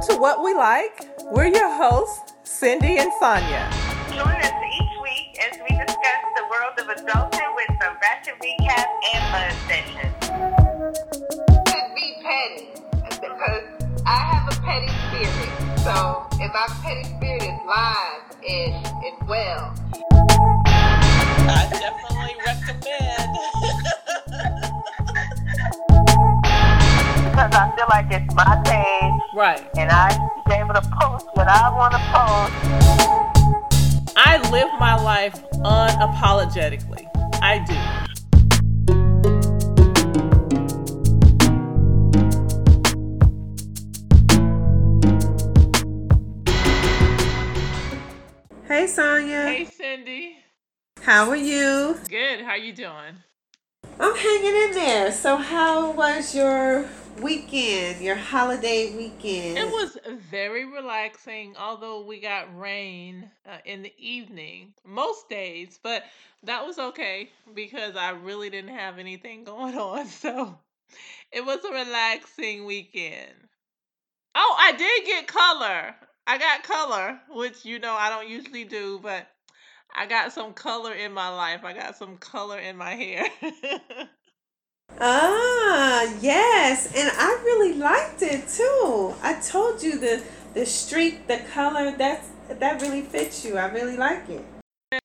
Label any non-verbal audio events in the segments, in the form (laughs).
Welcome to What We Like. We're your hosts, Cindy and Sonia. Join us each week as we discuss the world of adulthood with some ratchet recap and fun sessions. Could be petty because I have a petty spirit. So if my petty spirit is live and, and well, I definitely recommend. (laughs) Because I feel like it's my page Right. and I should be able to post what I want to post. I live my life unapologetically. I do. Hey Sonia. hey Cindy. How are you? Good. How you doing? I'm hanging in there. So how was your weekend, your holiday weekend? It was very relaxing, although we got rain uh, in the evening most days, but that was okay because I really didn't have anything (laughs) going on. So it was a relaxing weekend. Oh, I did get color. I got color, which you know I don't usually do, but I got some color in my life. I got some color in my hair. (laughs) Ah, yes, and I really liked it too. I told you the the streak, the color, that's that really fits you. I really like it.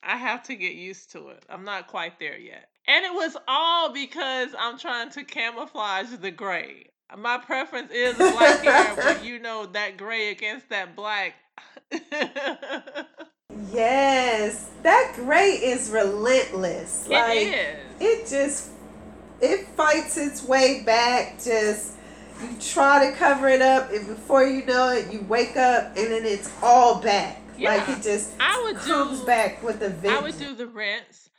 I have to get used to it. I'm not quite there yet. And it was all because I'm trying to camouflage the gray. My preference is black hair, but (laughs) you know that gray against that black. (laughs) Yes, that gray is relentless. like it is. it just it fights its way back. Just you try to cover it up, and before you know it, you wake up and then it's all back. Like it just I would comes do back with a vengeance. I would do the rinse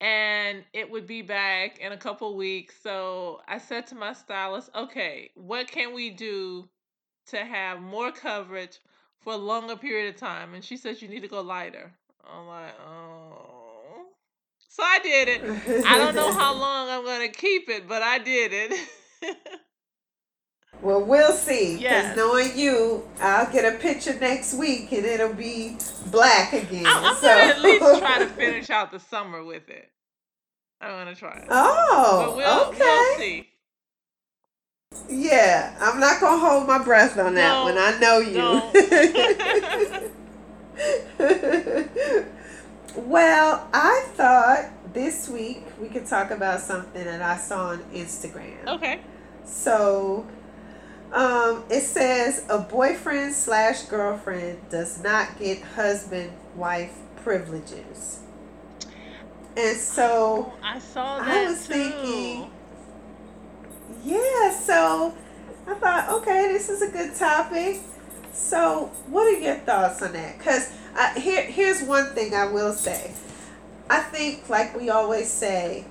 and it would be back in a couple weeks. So I said to my stylist, okay, what can we do to have more coverage for a longer period of time? And she says you need to go lighter. I'm like, oh. So I did it. I don't know how (laughs) long I'm going to keep it, but I did it. (laughs) Well, we'll see. Because Yes. knowing you, I'll get a picture next week and it'll be black again. I'm, I'm so. going to at least try to (laughs) finish out the summer with it. I'm going to try it. Oh, but we'll, okay. we'll see. Yeah, I'm not gonna hold my breath on that No, one. I know you. (laughs) well, I thought this week we could talk about something that I saw on Instagram. Okay. So, um, it says a boyfriend slash girlfriend does not get husband wife privileges. And so, I saw I was too. thinking- yeah, so I thought, okay, this is a good topic. So, what are your thoughts on that? Because here, here's one thing I will say. I think, like we always say,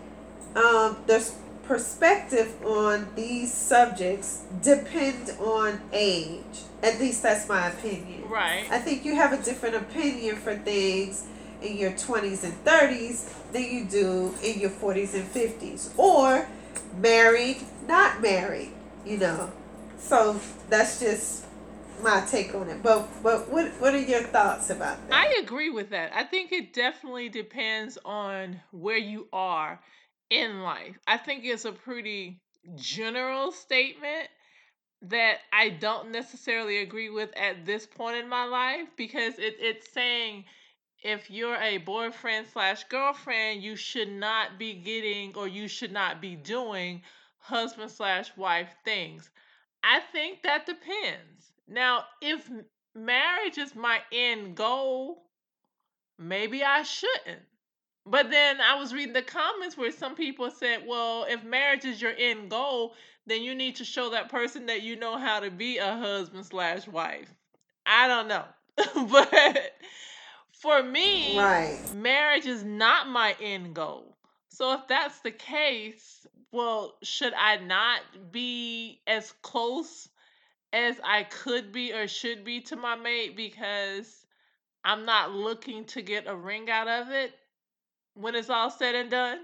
um, there's perspective on these subjects depend on age. At least that's my opinion. Right. I think you have a different opinion for things in your 20s and 30s than you do in your 40s and 50s. Or married, not married, you know. So that's just my take on it. But but what what are your thoughts about that? I agree with that. I think it definitely depends on where you are in life. I think it's a pretty general statement that I don't necessarily agree with at this point in my life because it, it's saying if you're a boyfriend slash girlfriend, you should not be getting or you should not be doing husband slash wife things. I think that depends. Now, if marriage is my end goal, maybe I shouldn't. But then I was reading the comments where some people said, well, if marriage is your end goal, then you need to show that person that you know how to be a husband slash wife. I don't know. (laughs) but for me, Right. marriage is not my end goal. So if that's the case, well, should I not be as close as I could be or should be to my mate because I'm not looking to get a ring out of it when it's all said and done?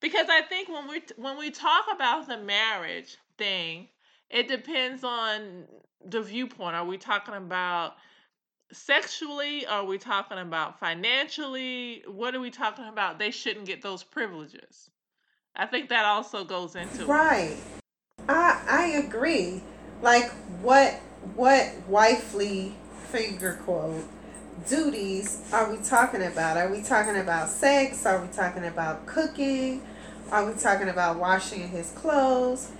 Because I think when we when we talk about the marriage thing, It depends on the viewpoint. Are we talking about sexually? Are we talking about financially? What are we talking about? They shouldn't get those privileges. I think that also goes into right. I I agree. Like what what wifely finger quote duties are we talking about? Are we talking about sex? Are we talking about cooking? Are we talking about washing his clothes?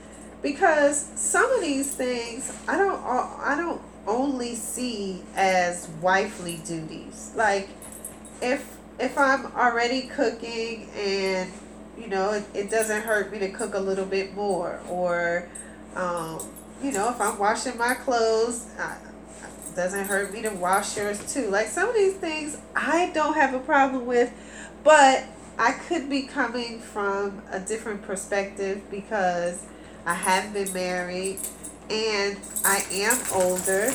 Because some of these things I don't I don't only see as wifely duties. Like if if I'm already cooking and you know it, it doesn't hurt me to cook a little bit more or um, you know if I'm washing my clothes I, it doesn't hurt me to wash yours too. Like some of these things I don't have a problem with, but I could be coming from a different perspective because I have been married and I am older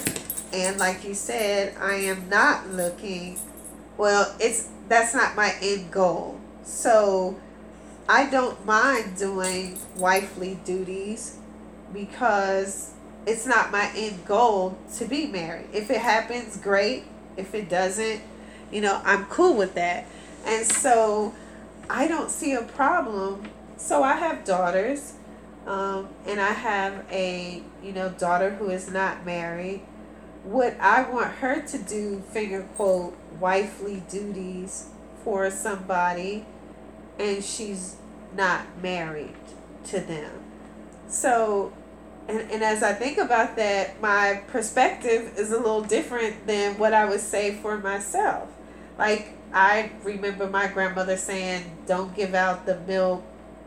and like you said, I am not looking well, it's that's not my end goal. So I don't mind doing wifely duties because it's not my end goal to be married. If it happens, great. If it doesn't, you know, I'm cool with that. And so I don't see a problem. So I have daughters, um, and I have a, you know, daughter who is not married. Would I want her to do finger quote wifely duties for somebody and she's not married to them? So and, and as I think about that, my perspective is a little different than what I would say for myself. Like, I remember my grandmother saying, don't give out the milk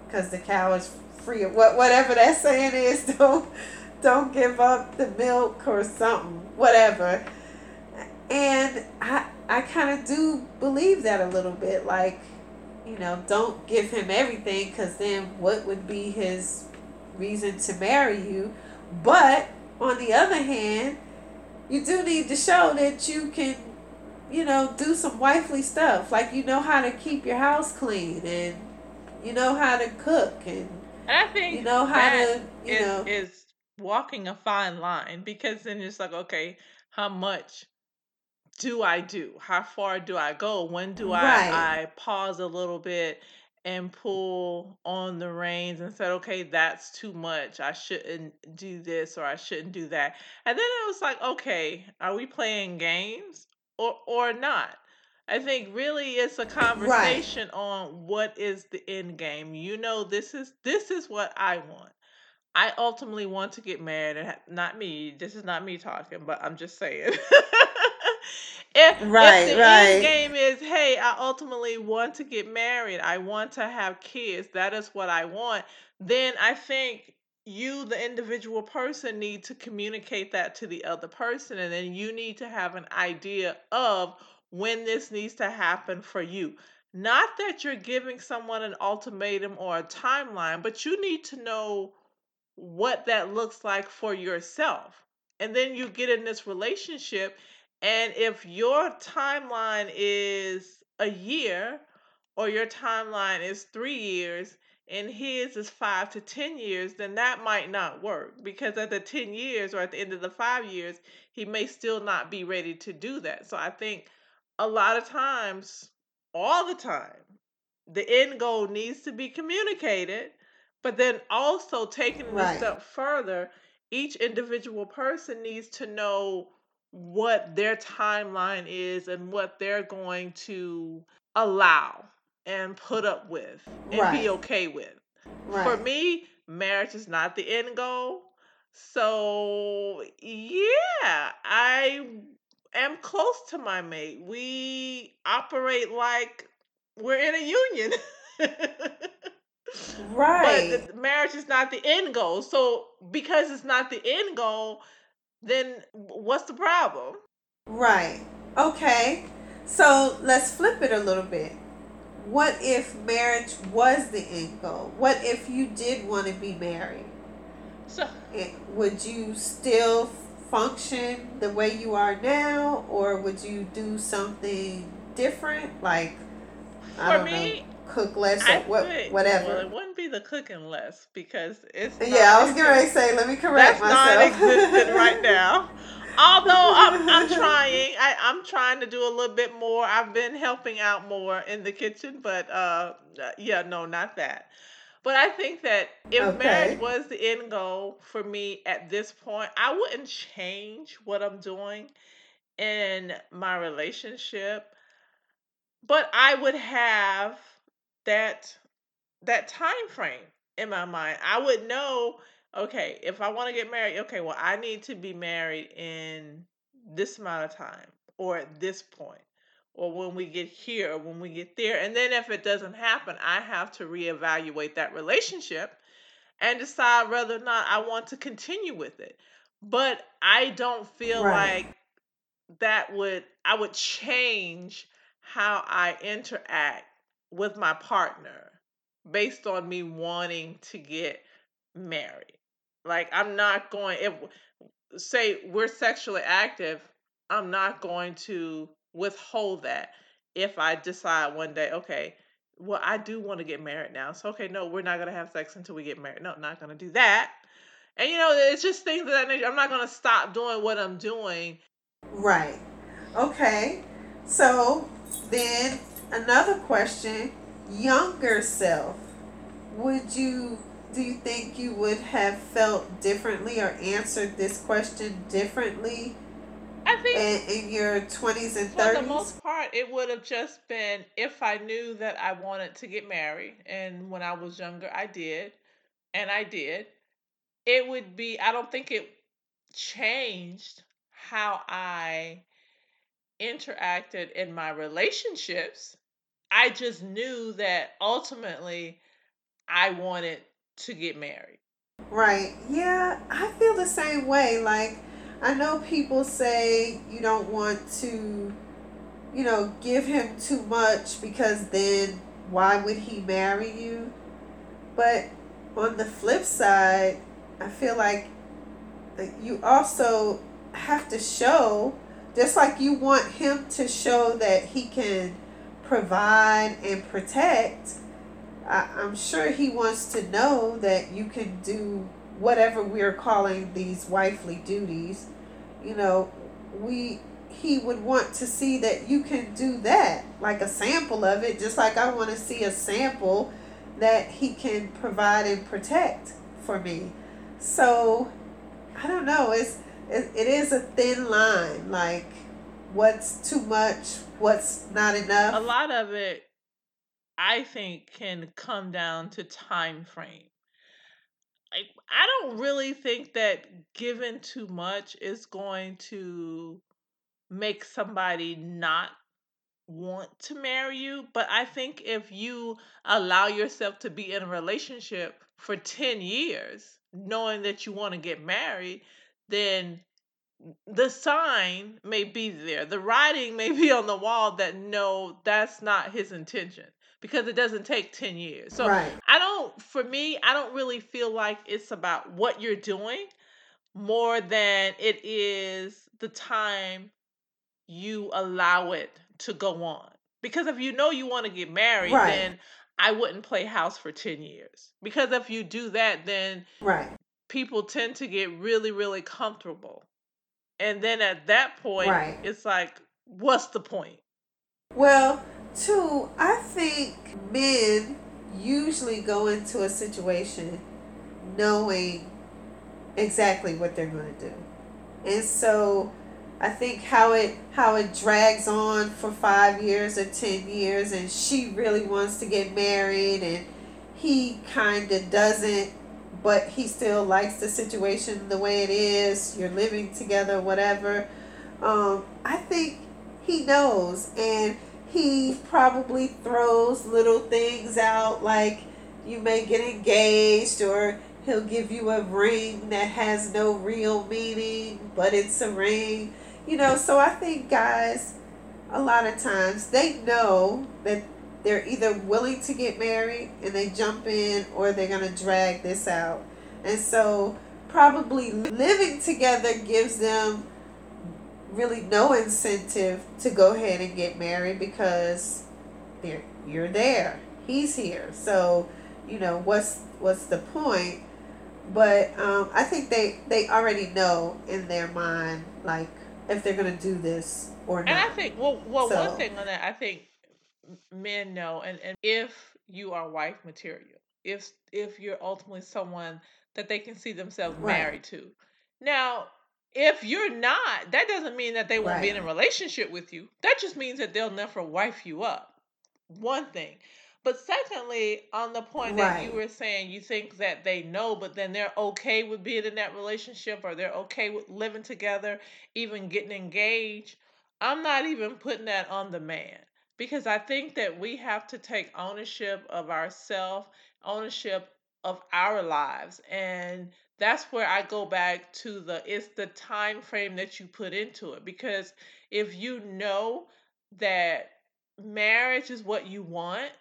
because the cow is free. What, whatever that saying is, (laughs) don't, don't give up the milk or something, whatever. And I, I kind of do believe that a little bit. Like, you know, don't give him everything because then what would be his reason to marry you. But on the other hand, you do need to show that you can, you know, do some wifely stuff. Like you know how to keep your house clean and you know how to cook and, and I think you know how to, you is, know, is walking a fine line because then it's like, okay, how much do I do? How far do I go? When do right. I I pause a little bit and pull on the reins and said, okay, that's too much. I shouldn't do this or I shouldn't do that. And then it was like, okay, are we playing games or or not? I think really it's a right, conversation on what is the end game. You know, this is this is what I want. I ultimately want to get married, and ha- not me. This is not me talking, but I'm just saying. (laughs) (laughs) if right, if right, the end game is, hey, I ultimately want to get married, I want to have kids, that is what I want, then I think you, the individual person, need to communicate that to the other person, and then you need to have an idea of when this needs to happen for you. Not that you're giving someone an ultimatum or a timeline, but you need to know what that looks like for yourself. And then you get in this relationship, and if your timeline is a year or your timeline is three years and his is five to 10 years, then that might not work because at the 10 years or at the end of the five years, he may still not be ready to do that. So I think a lot of times, all the time, the end goal needs to be communicated but then also taking it a step further, each individual person needs to know what their timeline is and what they're going to allow and put up with and be okay with. For me, marriage is not the end goal. So, yeah, I am close to my mate. We operate like we're in a union. (laughs) but Right. the marriage is not the end goal. So because it's not the end goal, then what's the problem? Right. Okay. So let's flip it a little bit. What if marriage was the end goal? What if you did want to be married? So eh, would you still function the way you are now, or would you do something different? Like, I for don't know, me, cook less or what, whatever. well, it wouldn't be the cooking less because it's yeah, I was ready to say, let me correct that's myself. non-existent right (laughs) now. Although I'm, I'm (laughs) trying, I, I'm trying to do a little bit more. I've been helping out more in the kitchen, but uh, yeah, no, not that. But I think that if Okay. marriage was the end goal for me at this point, I wouldn't change what I'm doing in my relationship, but I would have that that time frame in my mind. I would know, okay, if I want to get married, okay, well, I need to be married in this amount of time or at this point or when we get here or when we get there. And then if it doesn't happen, I have to reevaluate that relationship and decide whether or not I want to continue with it. But I don't feel Right. like that would I would change how I interact with my partner based on me wanting to get married. Like I'm not going if say we're sexually active, I'm not going to withhold that if I decide one day, okay, well I do want to get married now. So okay, no, we're not gonna have sex until we get married. No, not gonna do that. And you know, it's just things of that nature. I'm not gonna stop doing what I'm doing. Right. Okay. So then another question, younger self. Would you do you think you would have felt differently or answered this question differently I think in, in your 20s and For the most part, it would have just been if I knew that I wanted to get married, and when I was younger, I did, and I did. It would be, I don't think it changed how I interacted in my relationships. I just knew that ultimately I wanted to get married. Right. Yeah, I feel the same way. Like, I know people say you don't want to, you know, give him too much because then why would he marry you? But on the flip side, I feel like you also have to show, just like you want him to show that he can provide and protect. I, I'm sure he wants to know that you can do whatever we're calling these wifely duties. You know, we he would want to see that you can do that, like a sample of it, just like I want to see a sample that he can provide and protect for me. So, I don't know. It's it, it is a thin line, like what's too much, what's not enough. A lot of it, I think, can come down to time frame. Like, I don't really think that giving too much is going to make somebody not want to marry you. But I think if you allow yourself to be in a relationship for 10 years, knowing that you want to get married, then the sign may be there. The writing may be on the wall that no, that's not his intention because it doesn't take 10 years. So right. I don't, for me, I don't really feel like it's about what you're doing more than it is the time you allow it to go on. Because if you know you want to get married, Right. then I wouldn't play house for 10 years. Because if you do that, then Right. people tend to get really, really comfortable. And then at that point, Right. it's like, what's the point? Well, two, I think men usually go into a situation knowing exactly what they're going to do. And so I think how it how it drags on for 5 years or 10 years and she really wants to get married and he kind of doesn't but he still likes the situation the way it is. You're living together whatever. Um I think he knows and he probably throws little things out like you may get engaged or he'll give you a ring that has no real meaning but it's a ring you know so i think guys a lot of times they know that they're either willing to get married and they jump in or they're going to drag this out and so probably living together gives them really no incentive to go ahead and get married because they're, you're there he's here. So, you know, what's what's the point? But um, I think they they already know in their mind like if they're gonna do this or not. And I think well, well, So- one thing on that, I think men know, and, and if you are wife material, if if you're ultimately someone that they can see themselves Right. married to. Now, if you're not, that doesn't mean that they won't be in a relationship with you. That just means that they'll never wife you up. One thing. But secondly, on the point that you were saying, you think that they know, but then they're okay with being in that relationship or they're okay with living together, even getting engaged. I'm not even putting that on the man because I think that we have to take ownership of ourselves, ownership of our lives. And that's where I go back to the it's the time frame that you put into it because if you know that marriage is what you want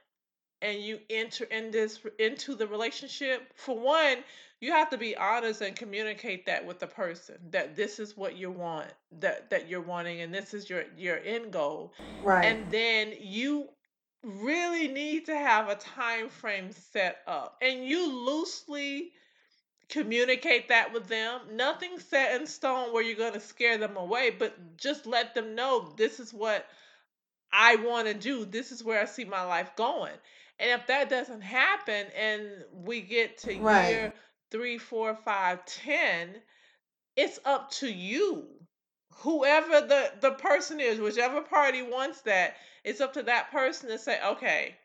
and you enter in this into the relationship for one you have to be honest and communicate that with the person that this is what you want that that you're wanting and this is your your end goal right. and then you really need to have a time frame set up and you loosely communicate that with them nothing set in stone where you're going to scare them away but just let them know this is what i want to do this is where i see my life going and if that doesn't happen and we get to Right. year three four five ten it's up to you. Whoever the the person is whichever party wants that it's up to that person to say okay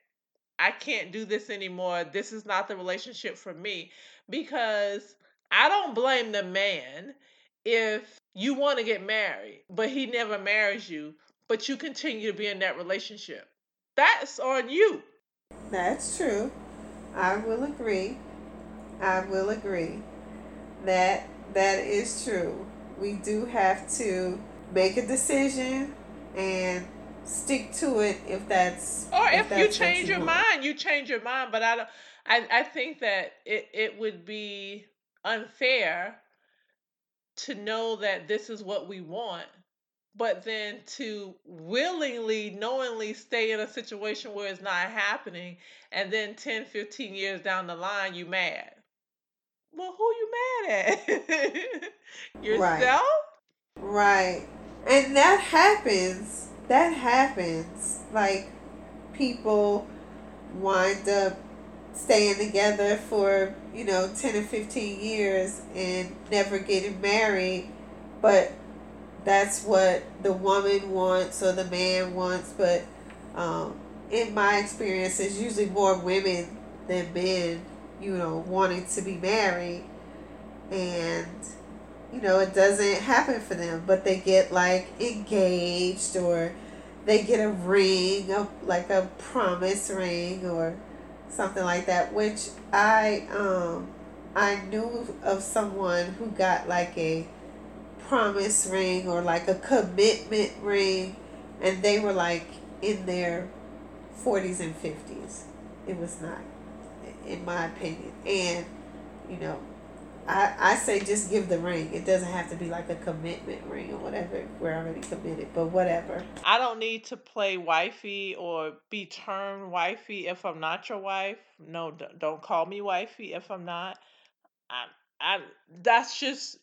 i can't do this anymore. This is not the relationship for me. Because i don't blame the man if you want to get married but he never marries you but you continue to be in that relationship. That's on you. That's true. I will agree. I will agree. That that is true. We do have to make a decision and stick to it if that's or if, you that's what change your want. mind you change your mind but i don't i, I think that it, it would be unfair to know that this is what we want but then to willingly knowingly stay in a situation where it's not happening and then 10 15 years down the line you mad well who you mad at (laughs) yourself Right. And that happens. That happens. Like people wind up staying together for, you know, 10 or 15 years and never getting married, but that's what the woman wants or the man wants, but um in my experience it's usually more women than men, you know, wanting to be married and you know, it doesn't happen for them, but they get like engaged or they get a ring, a, like a promise ring or something like that, which I um I knew of someone who got like a promise ring or like a commitment ring and they were like in their 40s and 50s. It was not in my opinion. And you know, I, I say just give the ring. It doesn't have to be like a commitment ring or whatever. We're already committed, but whatever. I don't need to play wifey or be termed wifey if I'm not your wife. No, don't call me wifey if I'm not. I, I, that's just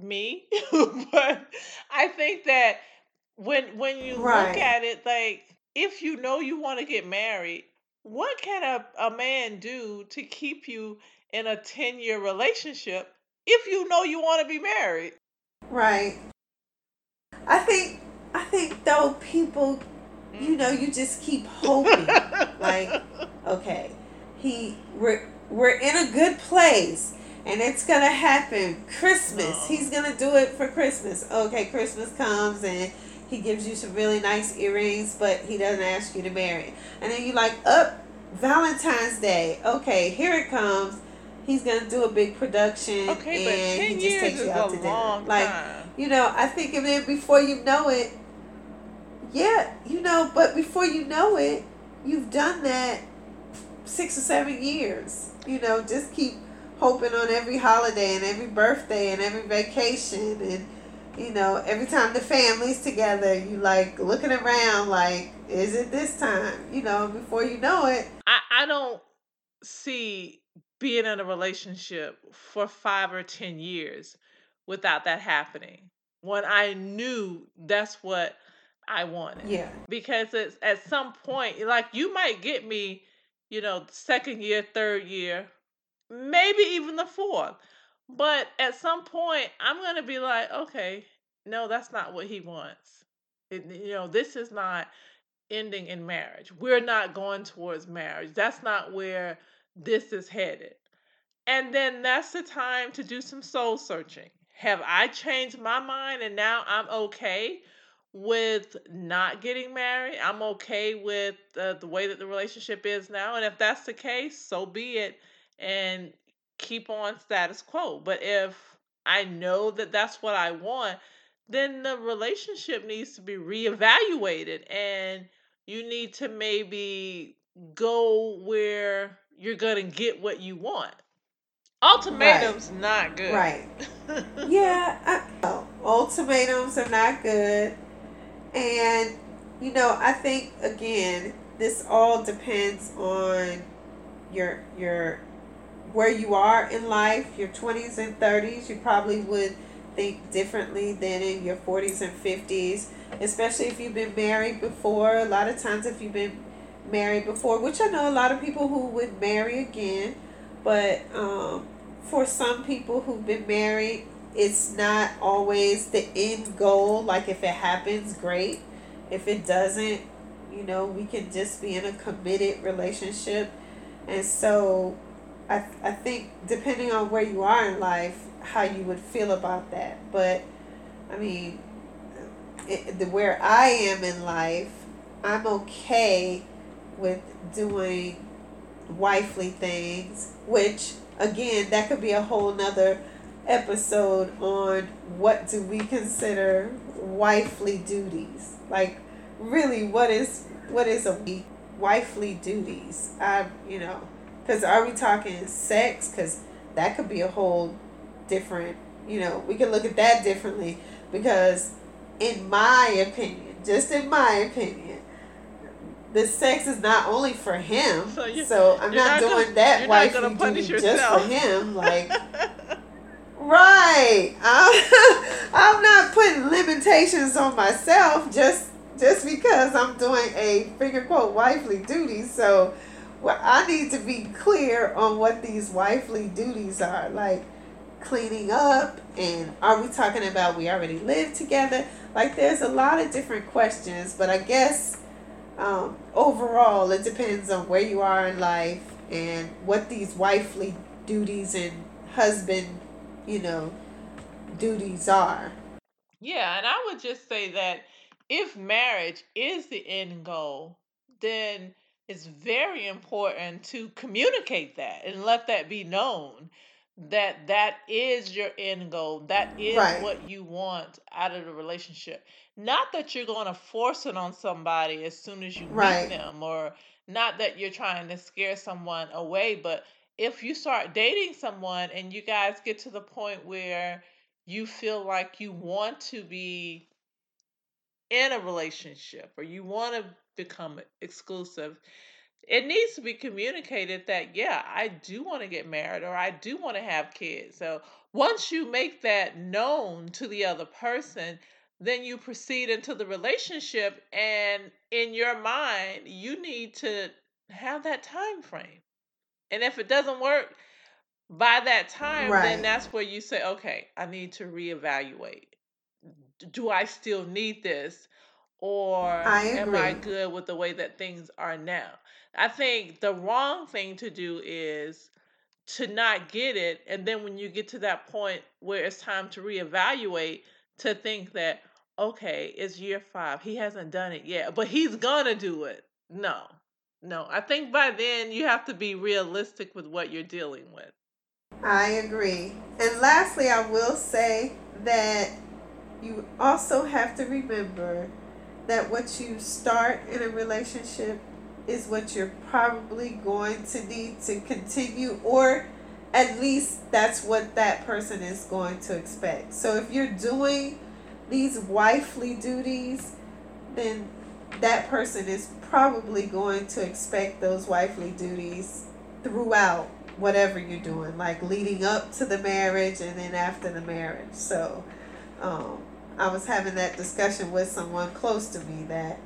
me. (laughs) but I think that when when you Right. look at it, like if you know you want to get married, what can a, a man do to keep you in a 10 year relationship if you know you want to be married? Right. I think I think though people you know, you just keep hoping. like, (laughs) okay, he we're we're in a good place and it's gonna happen. Christmas. No. He's gonna do it for Christmas. Okay, Christmas comes and he gives you some really nice earrings, but he doesn't ask you to marry. And then you like, up Valentine's Day. Okay, here it comes. He's gonna do a big production Okay, but and 10 he just years takes you out to dinner. Like time. you know, I think and then before you know it, yeah, you know, but before you know it, you've done that six or seven years. You know, just keep hoping on every holiday and every birthday and every vacation and you know, every time the family's together, you like looking around like, is it this time? You know, before you know it. I, I don't see being in a relationship for five or 10 years without that happening when I knew that's what I wanted. Yeah. Because it's at some point, like you might get me, you know, second year, third year, maybe even the fourth. But at some point, I'm going to be like, okay, no, that's not what he wants. It, you know, this is not ending in marriage. We're not going towards marriage. That's not where this is headed. And then that's the time to do some soul searching. Have I changed my mind and now I'm okay with not getting married? I'm okay with uh, the way that the relationship is now. And if that's the case, so be it. And keep on status quo. But if I know that that's what I want, then the relationship needs to be reevaluated and you need to maybe go where you're going to get what you want. Ultimatums right. not good. Right. (laughs) yeah, I, ultimatums are not good. And you know, I think again, this all depends on your your where you are in life, your 20s and 30s, you probably would think differently than in your 40s and 50s, especially if you've been married before. A lot of times, if you've been married before, which I know a lot of people who would marry again, but um, for some people who've been married, it's not always the end goal. Like, if it happens, great. If it doesn't, you know, we can just be in a committed relationship. And so, I, I think depending on where you are in life, how you would feel about that. But I mean, it, the where I am in life, I'm okay with doing wifely things, which again, that could be a whole nother episode on what do we consider wifely duties. Like, really, what is what is a wifely duties? I, you know, because are we talking sex? Because that could be a whole different, you know, we can look at that differently. Because, in my opinion, just in my opinion, the sex is not only for him. So, you, so I'm not, not, doing gonna, that wifely duty just for him. Like, (laughs) right? I'm, (laughs) I'm not putting limitations on myself just just because I'm doing a figure quote wifely duty. So well, I need to be clear on what these wifely duties are. Like cleaning up, and are we talking about we already live together? Like, there's a lot of different questions, but I guess um, overall, it depends on where you are in life and what these wifely duties and husband, you know, duties are. Yeah, and I would just say that if marriage is the end goal, then it's very important to communicate that and let that be known that that is your end goal that is right. what you want out of the relationship not that you're going to force it on somebody as soon as you right. meet them or not that you're trying to scare someone away but if you start dating someone and you guys get to the point where you feel like you want to be in a relationship or you want to become exclusive, it needs to be communicated that, yeah, I do want to get married or I do want to have kids. So once you make that known to the other person, then you proceed into the relationship and in your mind you need to have that time frame and if it doesn't work by that time right. then that's where you say okay i need to reevaluate do i still need this or I am I good with the way that things are now? I think the wrong thing to do is to not get it. And then when you get to that point where it's time to reevaluate, to think that, okay, it's year five. He hasn't done it yet, but he's going to do it. No, no. I think by then you have to be realistic with what you're dealing with. I agree. And lastly, I will say that you also have to remember that what you start in a relationship is what you're probably going to need to continue or at least that's what that person is going to expect. So if you're doing these wifely duties, then that person is probably going to expect those wifely duties throughout whatever you're doing, like leading up to the marriage and then after the marriage. So, um, I was having that discussion with someone close to me that,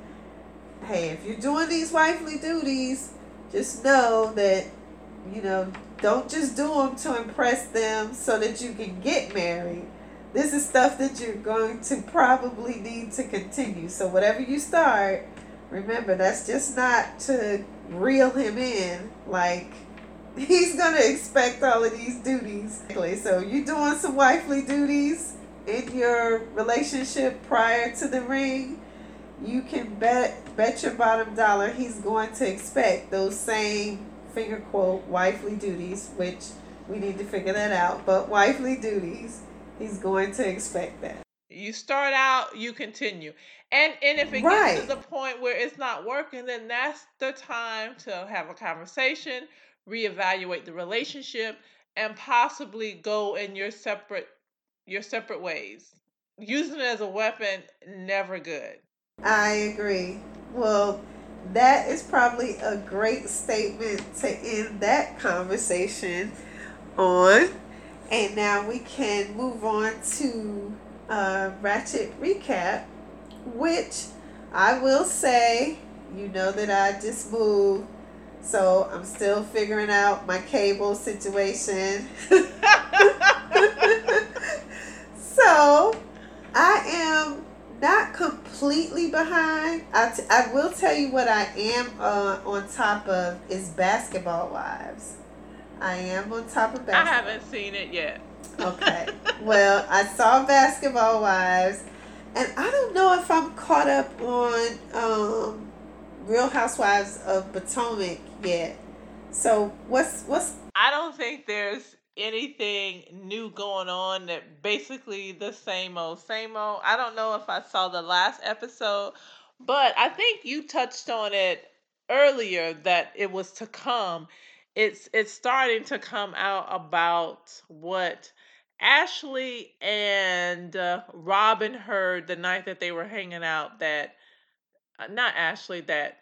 hey, if you're doing these wifely duties, just know that, you know, don't just do them to impress them so that you can get married. This is stuff that you're going to probably need to continue. So, whatever you start, remember that's just not to reel him in. Like, (laughs) he's going to expect all of these duties. So, you're doing some wifely duties in your relationship prior to the ring. You can bet bet your bottom dollar he's going to expect those same finger quote wifely duties, which we need to figure that out. But wifely duties, he's going to expect that. You start out, you continue. And and if it Right. gets to the point where it's not working, then that's the time to have a conversation, reevaluate the relationship, and possibly go in your separate your separate ways. Using it as a weapon, never good. I agree. Well, that is probably a great statement to end that conversation on. And now we can move on to uh, Ratchet Recap, which I will say, you know that I just moved, so I'm still figuring out my cable situation. (laughs) so I am not completely behind. I, t- I will tell you what I am uh, on top of is Basketball Wives. I am on top of basketball. I haven't seen it yet. Okay. well, I saw Basketball Wives, and I don't know if I'm caught up on um, Real Housewives of Potomac yet. So what's what's I don't think there's anything new going on that basically the same old, same old. I don't know if I saw the last episode, but I think you touched on it earlier that it was to come. It's it's starting to come out about what Ashley and uh, Robyn heard the night that they were hanging out that uh, not Ashley that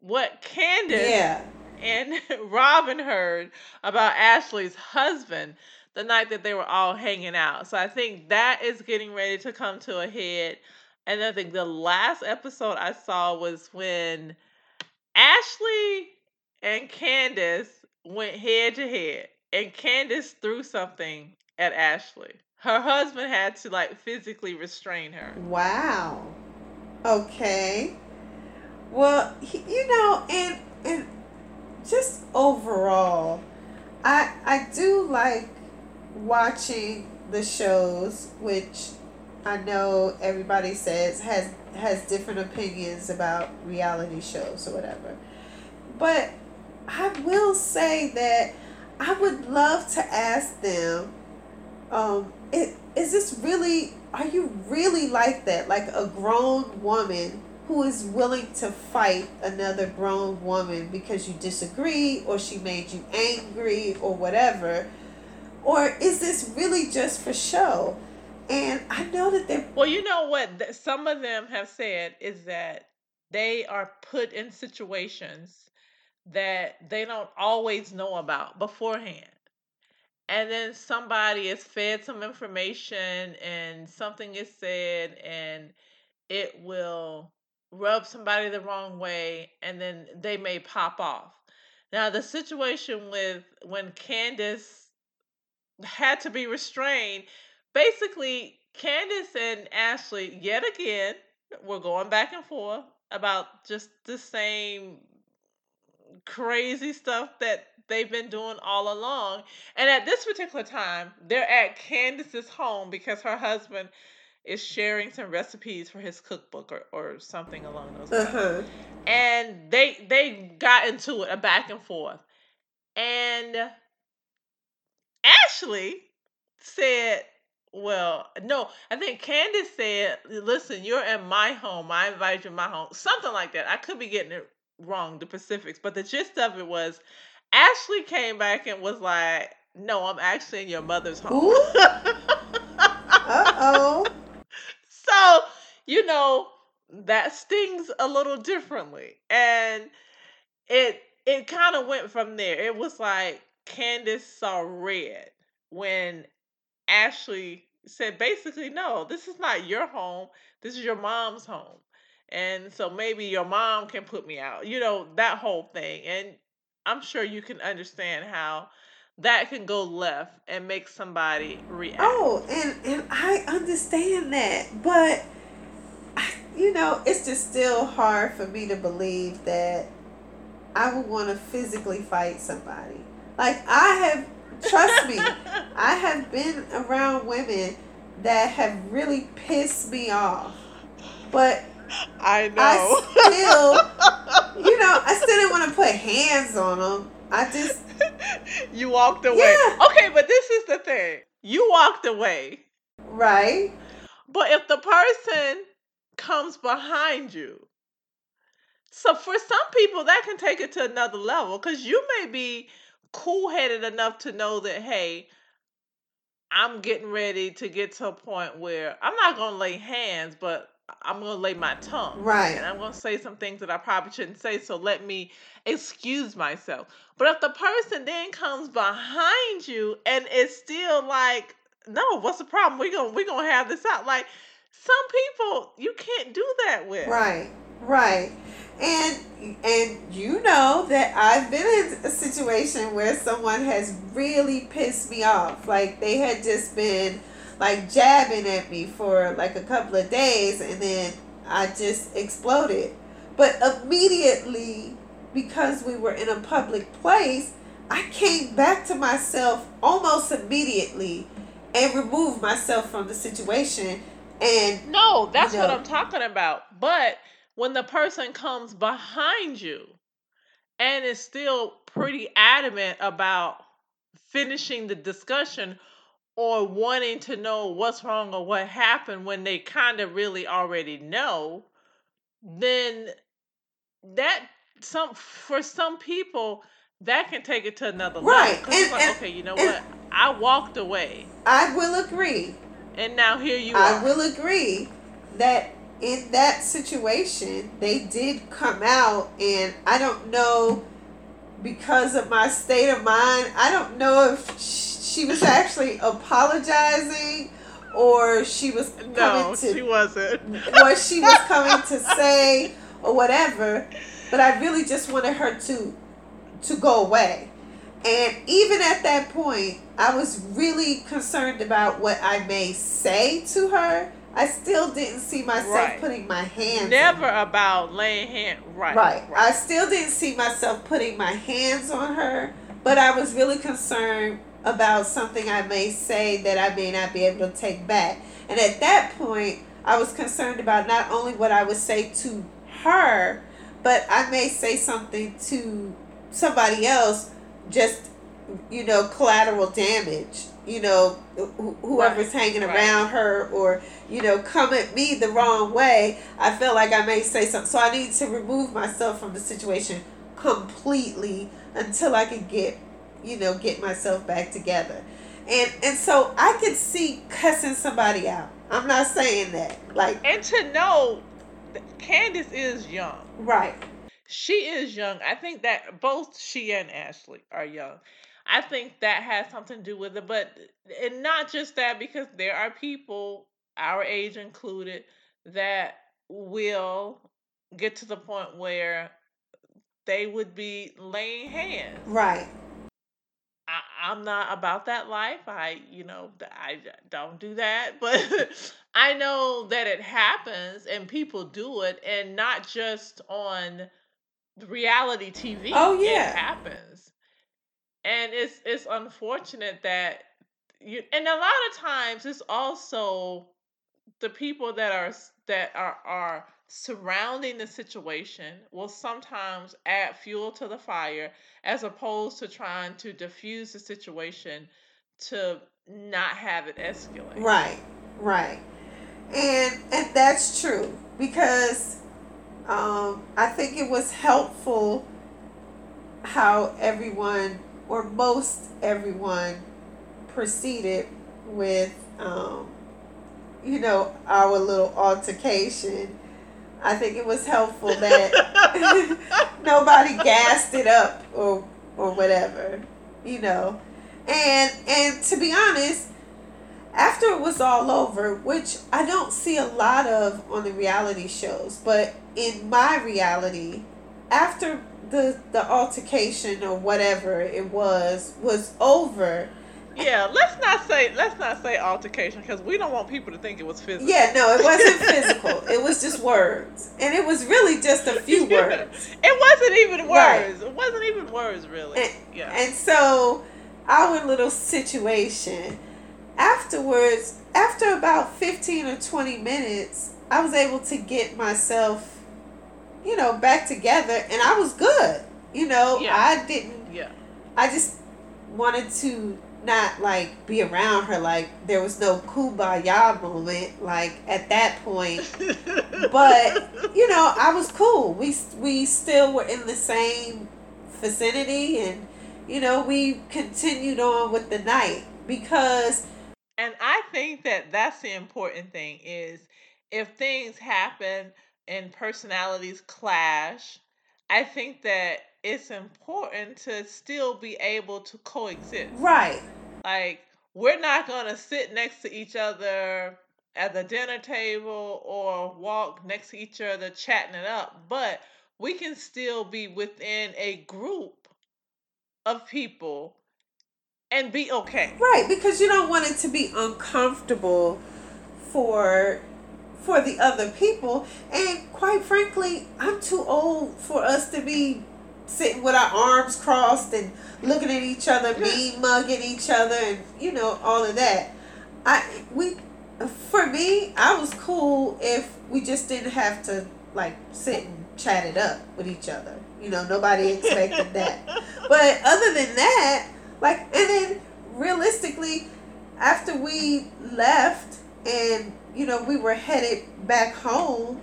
what Candace yeah and (laughs) Robyn heard about Ashley's husband the night that they were all hanging out. So I think that is getting ready to come to a head. And I think the last episode I saw was when Ashley and Candace went head to head, and Candace threw something at Ashley. Her husband had to like physically restrain her. Wow. Okay. Well, you know, and and just overall, I I do like watching the shows, which I know everybody says has has different opinions about reality shows or whatever. But I will say that I would love to ask them um it, is this really are you really like that like a grown woman who is willing to fight another grown woman because you disagree or she made you angry or whatever or is this really just for show and i know that they're Well, you know what? Some of them have said is that they are put in situations that they don't always know about beforehand. And then somebody is fed some information and something is said and it will rub somebody the wrong way and then they may pop off. Now, the situation with when Candace had to be restrained, basically, Candace and Ashley, yet again, were going back and forth about just the same crazy stuff that they've been doing all along. And at this particular time, they're at Candace's home because her husband is sharing some recipes for his cookbook or, or something along those lines. Uh-huh. And they they got into it a back and forth. And ashley said well no i think candace said listen you're in my home. I invited you in my home. Something like that. I could be getting it wrong the pacifics but the gist of it was ashley came back and was like no i'm actually in your mother's home. (laughs) Uh-oh you know, that stings a little differently. And it it kind of went from there. It was like Candace saw red when Ashley said basically, no, this is not your home. This is your mom's home. And so maybe your mom can put me out. You know, that whole thing. And I'm sure you can understand how that can go left and make somebody react. Oh, and and I understand that, but I, you know, it's just still hard for me to believe that I would want to physically fight somebody. Like I have, trust me, (laughs) I have been around women that have really pissed me off, but I know. I still, (laughs) you know, I still didn't want to put hands on them. I just, (laughs) you walked away. Yeah. Okay, but this is the thing. You walked away. right, But if the person comes behind you, so for some people that can take it to another level because you may be cool headed enough to know that, hey, I'm getting ready to get to a point where I'm not going to lay hands, but I'm going to lay my tongue. Right. And I'm going to say some things that I probably shouldn't say, so let me excuse myself. But if the person then comes behind you and it's still like, no, what's the problem? We're going to we're going to have this out. Like, some people you can't do that with. right, right. And and you know that I've been in a situation where someone has really pissed me off. Like they had just been like jabbing at me for like a couple of days and then I just exploded. But immediately because we were in a public place, I came back to myself almost immediately and removed myself from the situation and No, that's what I'm talking about. But when the person comes behind you and is still pretty adamant about finishing the discussion or wanting to know what's wrong or what happened when they kind of really already know, then that some for some people that can take it to another Right, level. and- like, and- okay, you know what? I walked away, I will agree. and now here you I are. I will agree that in that situation, they did come out, and I don't know because of my state of mind, I don't know if she was actually apologizing or she was coming No, to she wasn't. (laughs) what she was coming to say or whatever. But I really just wanted her to to go away. And even at that point, I was really concerned about what I may say to her. I still didn't see myself Right. putting my hands on Never about laying hand. Right. Right. I still didn't see myself putting my hands on her, but I was really concerned about something I may say that I may not be able to take back. And at that point, I was concerned about not only what I would say to her, but I may say something to somebody else, just, you know, collateral damage. You know, wh- whoever's hanging right. around her or, you know, come at me the wrong way. I feel like I may say something. So I need to remove myself from the situation completely until I can get, you know, get myself back together. And and so I can see cussing somebody out. I'm not saying that. Like And to know Candace is young. right. She is young. I think that both she and Ashley are young. I think that has something to do with it, but and not just that because there are people, our age included, that will get to the point where they would be laying hands. Right. I, I'm not about that life. I, you know, I don't do that, (laughs) but I know that it happens and people do it, and not just on reality TV. Oh, yeah. it happens, and it's it's unfortunate that you. And a lot of times, it's also the people that are that are are surrounding the situation will sometimes add fuel to the fire as opposed to trying to diffuse the situation to not have it escalate. Right. Right. And and that's true because um, I think it was helpful how everyone or most everyone proceeded with um, you know, our little altercation, I think it was helpful that (laughs) (laughs) nobody gassed it up or or whatever, you know. And and to be honest, after it was all over, which I don't see a lot of on the reality shows, but in my reality, after the the altercation or whatever it was was over. Yeah, let's not say let's not say altercation because we don't want people to think it was physical. Yeah, no, it wasn't (laughs) physical. It was just words, and it was really just a (laughs) few words. It wasn't even Right. words. It wasn't even words, really. And, yeah. and so our little situation afterwards, after about 15 or 20 minutes, I was able to get myself, you know, back together and I was good. You know, Yeah. I didn't, yeah. I just wanted to not like be around her like there was no kumbaya moment like at that point (laughs) but you know i was cool we we still were in the same vicinity and you know we continued on with the night because And I think that that's the important thing is if things happen and personalities clash, I think that it's important to still be able to coexist. right Like we're not going to sit next to each other at the dinner table or walk next to each other chatting it up, but we can still be within a group of people and be okay. right because you don't want it to be uncomfortable for for the other people. And quite frankly i'm too old for us to be sitting with our arms crossed and looking at each other mean mugging each other and you know all of that. I we for me i was cool if we just didn't have to like sit and chat it up with each other. You know nobody (laughs) expected that. But other than that like and then realistically after we left and you know we were headed back home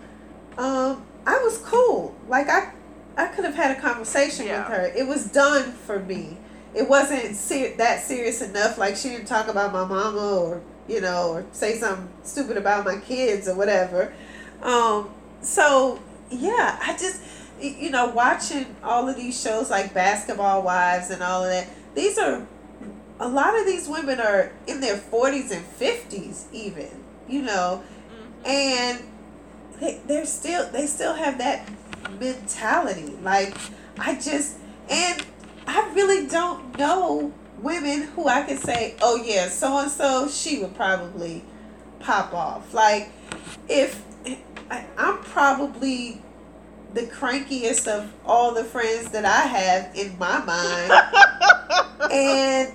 um i was cool. Like i i could have had a conversation Yeah. with her. It was done for me. It wasn't ser- that serious enough like she didn't talk about my mama or you know or say something stupid about my kids or whatever. Um so yeah i just you know watching all of these shows like basketball wives and all of that these are a lot of these women are in their 40s and 50s even you know? Mm-hmm. And they, they're still they still have that mentality. Like i just and i really don't know women who i could say oh yeah so and so she would probably pop off. Like if I, i'm probably the crankiest of all the friends that i have in my mind. (laughs) And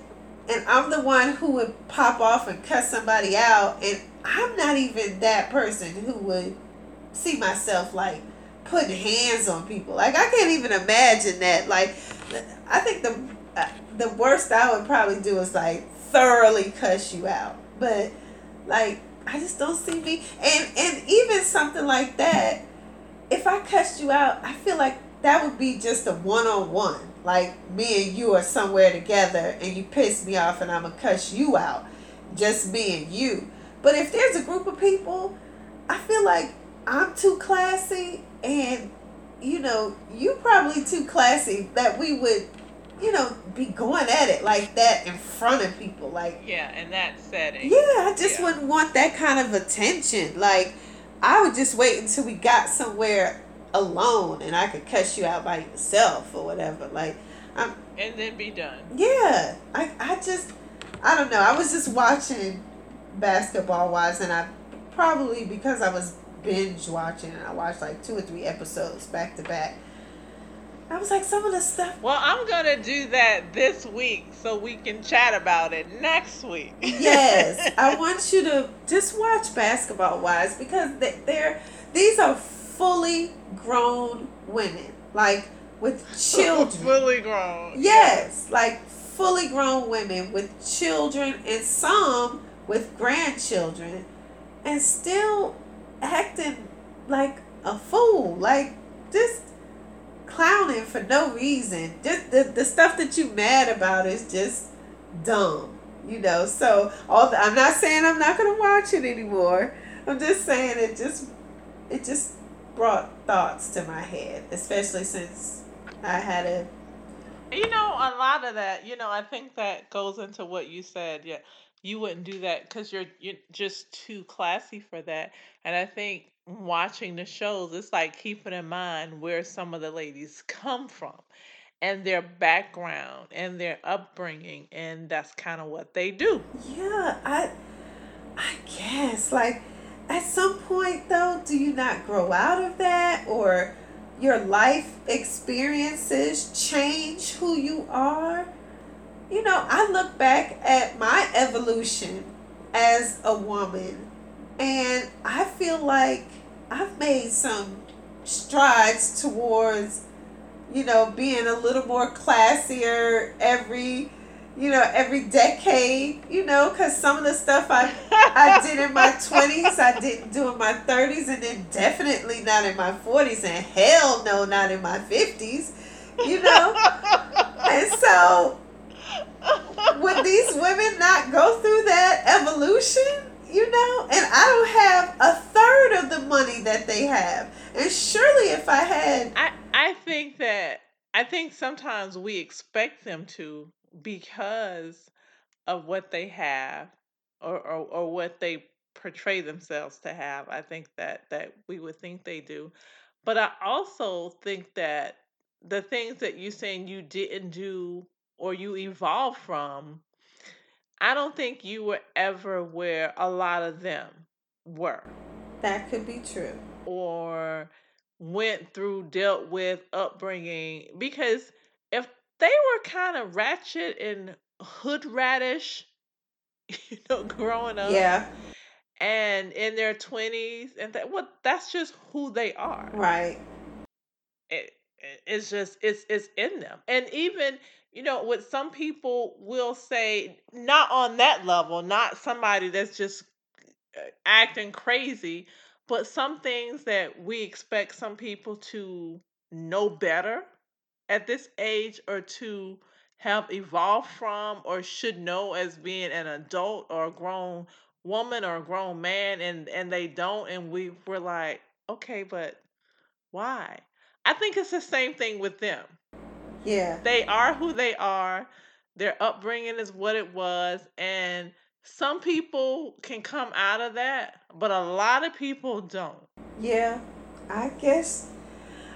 and I'm the one who would pop off and cut somebody out, and I'm not even that person who would see myself like putting hands on people. Like I can't even imagine that. Like I think the uh, the worst I would probably do is like thoroughly cuss you out, but like I just don't see me. And and even something like that, if I cussed you out, I feel like that would be just a one on one. Like me and you are somewhere together and you piss me off and I'm gonna cuss you out. Just me and you. But if there's a group of people, I feel like I'm too classy and you know, you probably too classy that we would, you know, be going at it like that in front of people. Like Yeah, in that setting. yeah, I just Yeah. wouldn't want that kind of attention. Like, I would just wait until we got somewhere alone and I could cuss you out by yourself or whatever. Like, I'm, And then be done. yeah, I, I just, I don't know. I was just watching Basketball Wives, and I probably because I was binge watching and I watched like two or three episodes back to back. I was like, some of the stuff Well, I'm gonna do that this week so we can chat about it next week. yes, (laughs) I want you to just watch Basketball Wives because they- they're these are fully grown women, like with (laughs) children. Fully grown. Yes, like fully grown women with children and some with grandchildren, and still acting like a fool, like just clowning for no reason. Just the, the stuff that you mad about is just dumb. You know, so all the, I'm not saying I'm not gonna watch it anymore. I'm just saying it just it just brought thoughts to my head, especially since I had a You know, a lot of that, you know, I think that goes into what you said. Yeah, you wouldn't do that because you're you're just too classy for that. And I think watching the shows, it's like keeping in mind where some of the ladies come from and their background and their upbringing, and that's kind of what they do. yeah, I I guess like at some point though, do you not grow out of that or your life experiences change who you are? You know, I look back at my evolution as a woman and I feel like I've made some strides towards, you know, being a little more classier every, you know, every decade, you know, because some of the stuff I, I did in my (laughs) 20s, I didn't do in my 30s, and then definitely not in my 40s, and hell no, not in my 50s, you know? (laughs) And so, would these women not go through that evolution? You know, and I don't have a third of the money that they have. And surely, if I had, I I think that I think sometimes we expect them to because of what they have or or, or what they portray themselves to have. I think that that we would think they do. But I also think that the things that you're saying you didn't do or you evolved from, I don't think you were ever where a lot of them were. that could be true. or went through, dealt with upbringing. Because if they were kind of ratchet and hood radish, (laughs) you know, growing up Yeah, and in their 20s, and that, well, that's just who they are. right. It- it's just, it's, it's in them. And even, you know, what some people will say, not on that level, not somebody that's just uh, acting crazy, but some things that we expect some people to know better at this age or to have evolved from or should know as being an adult or a grown woman or a grown man and and they don't and we we're like okay but why? I think it's the same thing with them Yeah, they are who they are. Their upbringing is what it was. And some people can come out of that, but a lot of people don't. yeah. I guess,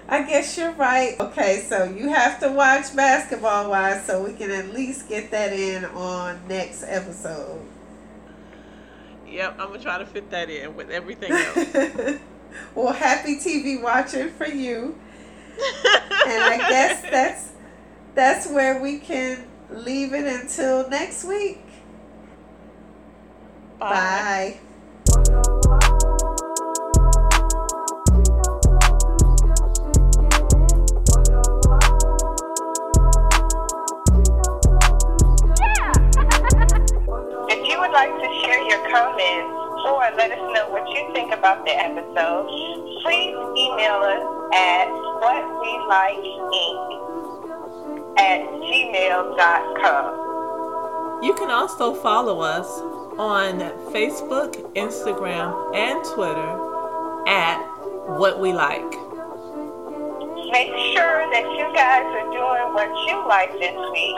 I guess you're right. Okay, so you have to watch Basketball Wives so we can at least get that in on next episode. Yep, I'm going to try to fit that in with everything else. (laughs) well, happy TV watching for you. (laughs) And I guess that's that's where we can leave it until next week. Bye. Bye. If you would like to share your comments or let us know what you think about the episode, please email us at whatwelikeink at gmail.com. You can also follow us on Facebook, Instagram, and Twitter at What We Like. Make sure that you guys are doing what you like this week.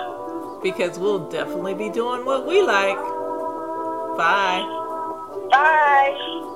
Because we'll definitely be doing what we like. Bye. Bye.